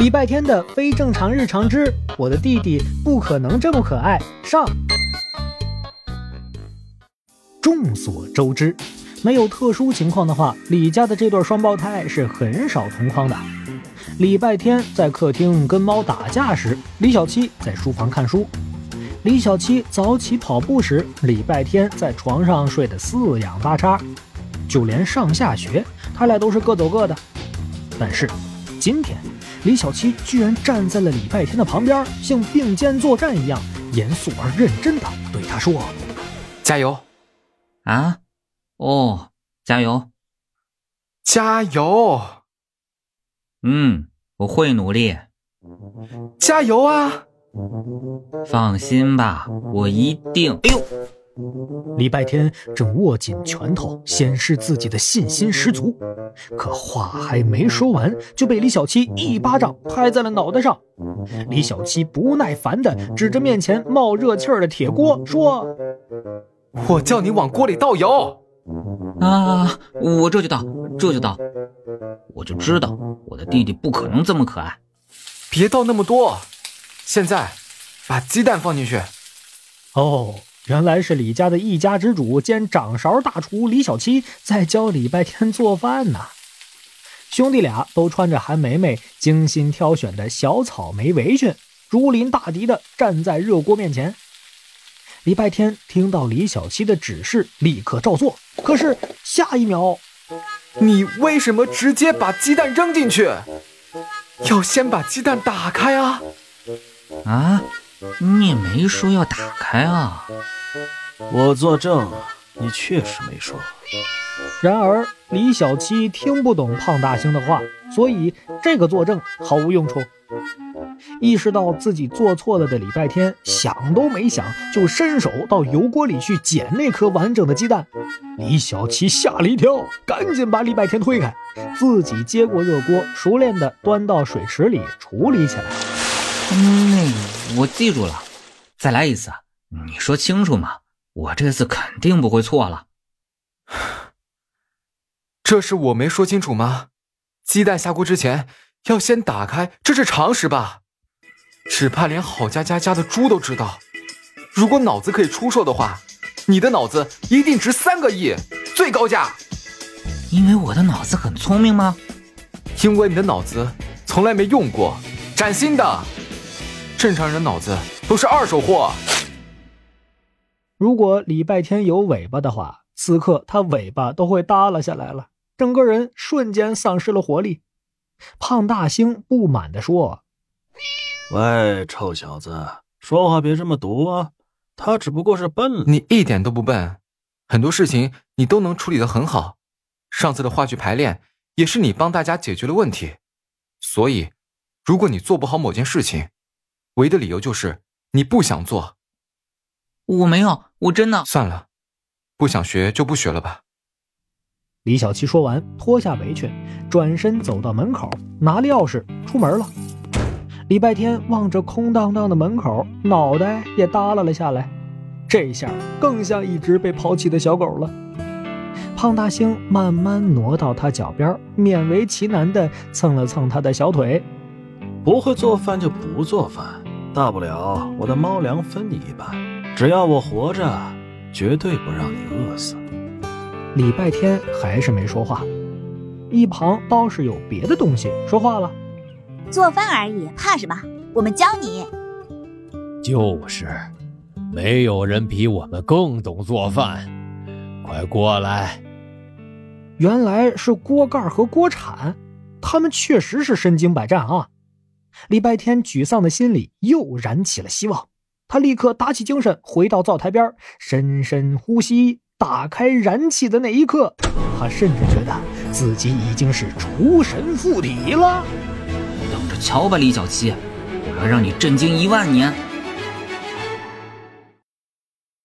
礼拜天的非正常日常之我的弟弟不可能这么可爱上。众所周知，没有特殊情况的话，李家的这对双胞胎是很少同框的。礼拜天在客厅跟猫打架时，李小七在书房看书；李小七早起跑步时，礼拜天在床上睡得四仰八叉。就连上下学，他俩都是各走各的。但是今天，李小七居然站在了礼拜天的旁边，像并肩作战一样，严肃而认真的对他说：“加油！”啊，哦，加油，加油，嗯，我会努力，加油啊！放心吧，我一定。哎呦，礼拜天正握紧拳头，显示自己的信心十足，可话还没说完，就被李小七一巴掌拍在了脑袋上。李小七不耐烦地指着面前冒热气儿的铁锅说。我叫你往锅里倒油啊！我这就倒，这就倒。我就知道我的弟弟不可能这么可爱。别倒那么多，现在把鸡蛋放进去。哦，原来是李家的一家之主兼掌勺大厨李小七在教礼拜天做饭呢。兄弟俩都穿着韩梅梅精心挑选的小草莓围裙，如临大敌的站在热锅面前。礼拜天听到李小七的指示，立刻照做。可是下一秒，你为什么直接把鸡蛋扔进去？要先把鸡蛋打开啊！啊，你也没说要打开啊！我作证，你确实没说。然而李小七听不懂胖大星的话，所以这个作证毫无用处。意识到自己做错了的礼拜天，想都没想就伸手到油锅里去捡那颗完整的鸡蛋。李小七吓了一跳，赶紧把礼拜天推开，自己接过热锅，熟练地端到水池里处理起来。嗯，我记住了，再来一次。你说清楚嘛，我这次肯定不会错了。这是我没说清楚吗？鸡蛋下锅之前要先打开，这是常识吧？只怕连郝家家家的猪都知道，如果脑子可以出售的话，你的脑子一定值三个亿，最高价。因为我的脑子很聪明吗？因为你的脑子从来没用过，崭新的。正常人的脑子都是二手货。如果礼拜天有尾巴的话，此刻他尾巴都会耷拉下来了，整个人瞬间丧失了活力。胖大星不满地说。喂，臭小子，说话别这么毒啊！他只不过是笨了，你一点都不笨，很多事情你都能处理得很好。上次的话剧排练也是你帮大家解决了问题，所以，如果你做不好某件事情，唯一的理由就是你不想做。我没有，我真的。算了，不想学就不学了吧。李小七说完，脱下围裙，转身走到门口，拿了钥匙出门了。礼拜天望着空荡荡的门口，脑袋也耷拉了下来。这下更像一只被抛弃的小狗了。胖大星慢慢挪到他脚边，勉为其难地蹭了蹭他的小腿。不会做饭就不做饭，大不了我的猫粮分你一半。只要我活着，绝对不让你饿死。礼拜天还是没说话，一旁倒是有别的东西说话了。做饭而已，怕什么？我们教你。就是，没有人比我们更懂做饭。快过来！原来是锅盖和锅铲，他们确实是身经百战啊！礼拜天沮丧的心里又燃起了希望，他立刻打起精神，回到灶台边，深深呼吸，打开燃气的那一刻，他甚至觉得自己已经是厨神附体了。等着瞧吧，李小七，我要让你震惊一万年！